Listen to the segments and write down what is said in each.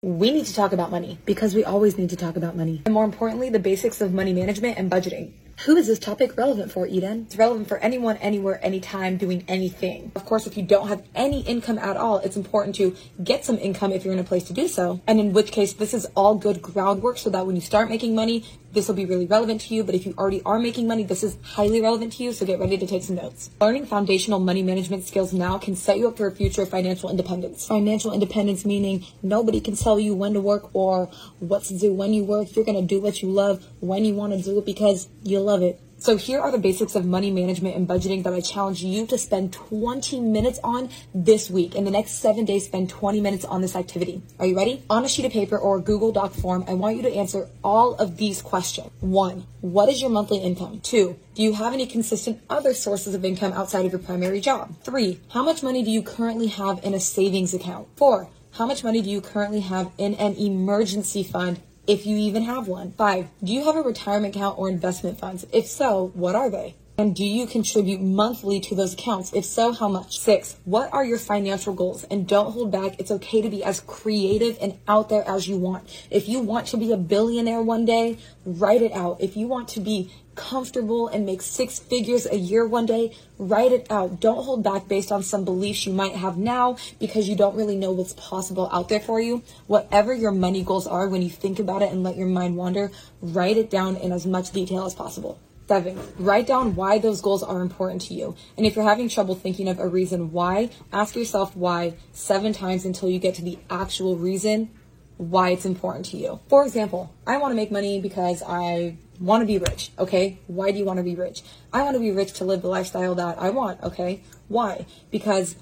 We need to talk about money because we always need to talk about money. And more importantly, the basics of money management and budgeting. Who is this topic relevant for, Eden? It's relevant for anyone, anywhere, anytime, doing anything. Of course, if you don't have any income at all, it's important to get some income if you're in a place to do so. And in which case, this is all good groundwork so that when you start making money, this will be really relevant to you. But if you already are making money, this is highly relevant to you. So get ready to take some notes. Learning foundational money management skills now can set you up for a future financial independence. Financial independence meaning nobody can tell you when to work or what to do when you work. You're going to do what you love when you want to do it because you love it. So here are the basics of money management and budgeting that I challenge you to spend 20 minutes on this week. In the next seven days, spend 20 minutes on this activity. Are you ready? On a sheet of paper or Google Doc form, I want you to answer all of these questions. One, what is your monthly income? Two, do you have any consistent other sources of income outside of your primary job? Three, how much money do you currently have in a savings account? Four, how much money do you currently have in an emergency fund if you even have one. Five, do you have a retirement account or investment funds? If so, what are they? And do you contribute monthly to those accounts? If so, how much? Six, what are your financial goals? And don't hold back. It's okay to be as creative and out there as you want. If you want to be a billionaire one day, write it out. If you want to be comfortable and make six figures a year one day, write it out. Don't hold back based on some beliefs you might have now because you don't really know what's possible out there for you. Whatever your money goals are, when you think about it and let your mind wander, write it down in as much detail as possible. Seven, write down why those goals are important to you. And if you're having trouble thinking of a reason why, ask yourself why seven times until you get to the actual reason why it's important to you. For example, I want to make money because I want to be rich. Okay. Why do you want to be rich? I want to be rich to live the lifestyle that I want. Okay. Why? Because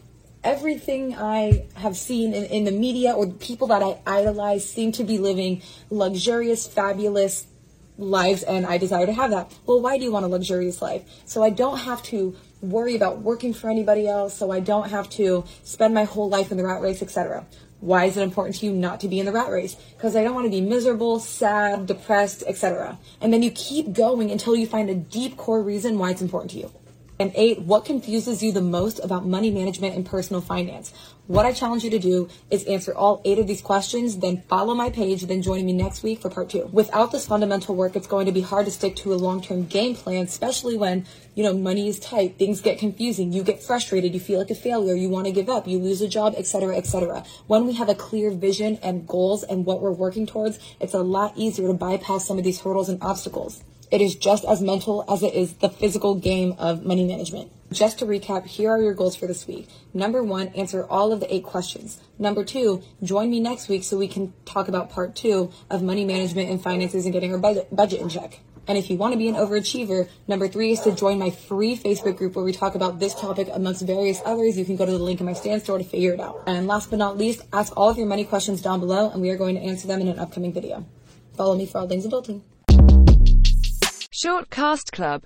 everything I have seen in, in the media or the people that I idolize seem to be living luxurious, fabulous lives, and I desire to have that. Well, why do you want a luxurious life? So I don't have to worry about working for anybody else, so I don't have to spend my whole life in the rat race, etc. Why is it important to you not to be in the rat race? Because I don't want to be miserable, sad, depressed, etc. And then you keep going until you find a deep core reason why it's important to you. And eight, what confuses you the most about money management and personal finance? What I challenge you to do is answer all eight of these questions, then follow my page, then join me next week for part two. Without this fundamental work, it's going to be hard to stick to a long-term game plan, especially when, you know, money is tight, things get confusing, you get frustrated, you feel like a failure, you want to give up, you lose a job, etc., etc. When we have a clear vision and goals and what we're working towards, it's a lot easier to bypass some of these hurdles and obstacles. It is just as mental as it is the physical game of money management. Just to recap, here are your goals for this week. Number one, answer all of the eight questions. Number two, join me next week so we can talk about part two of money management and finances and getting our budget, in check. And if you want to be an overachiever, number three is to join my free Facebook group where we talk about this topic amongst various others. You can go to the link in my Stan Store to figure it out. And last but not least, ask all of your money questions down below and we are going to answer them in an upcoming video. Follow me for all things adulting. Shortcast Club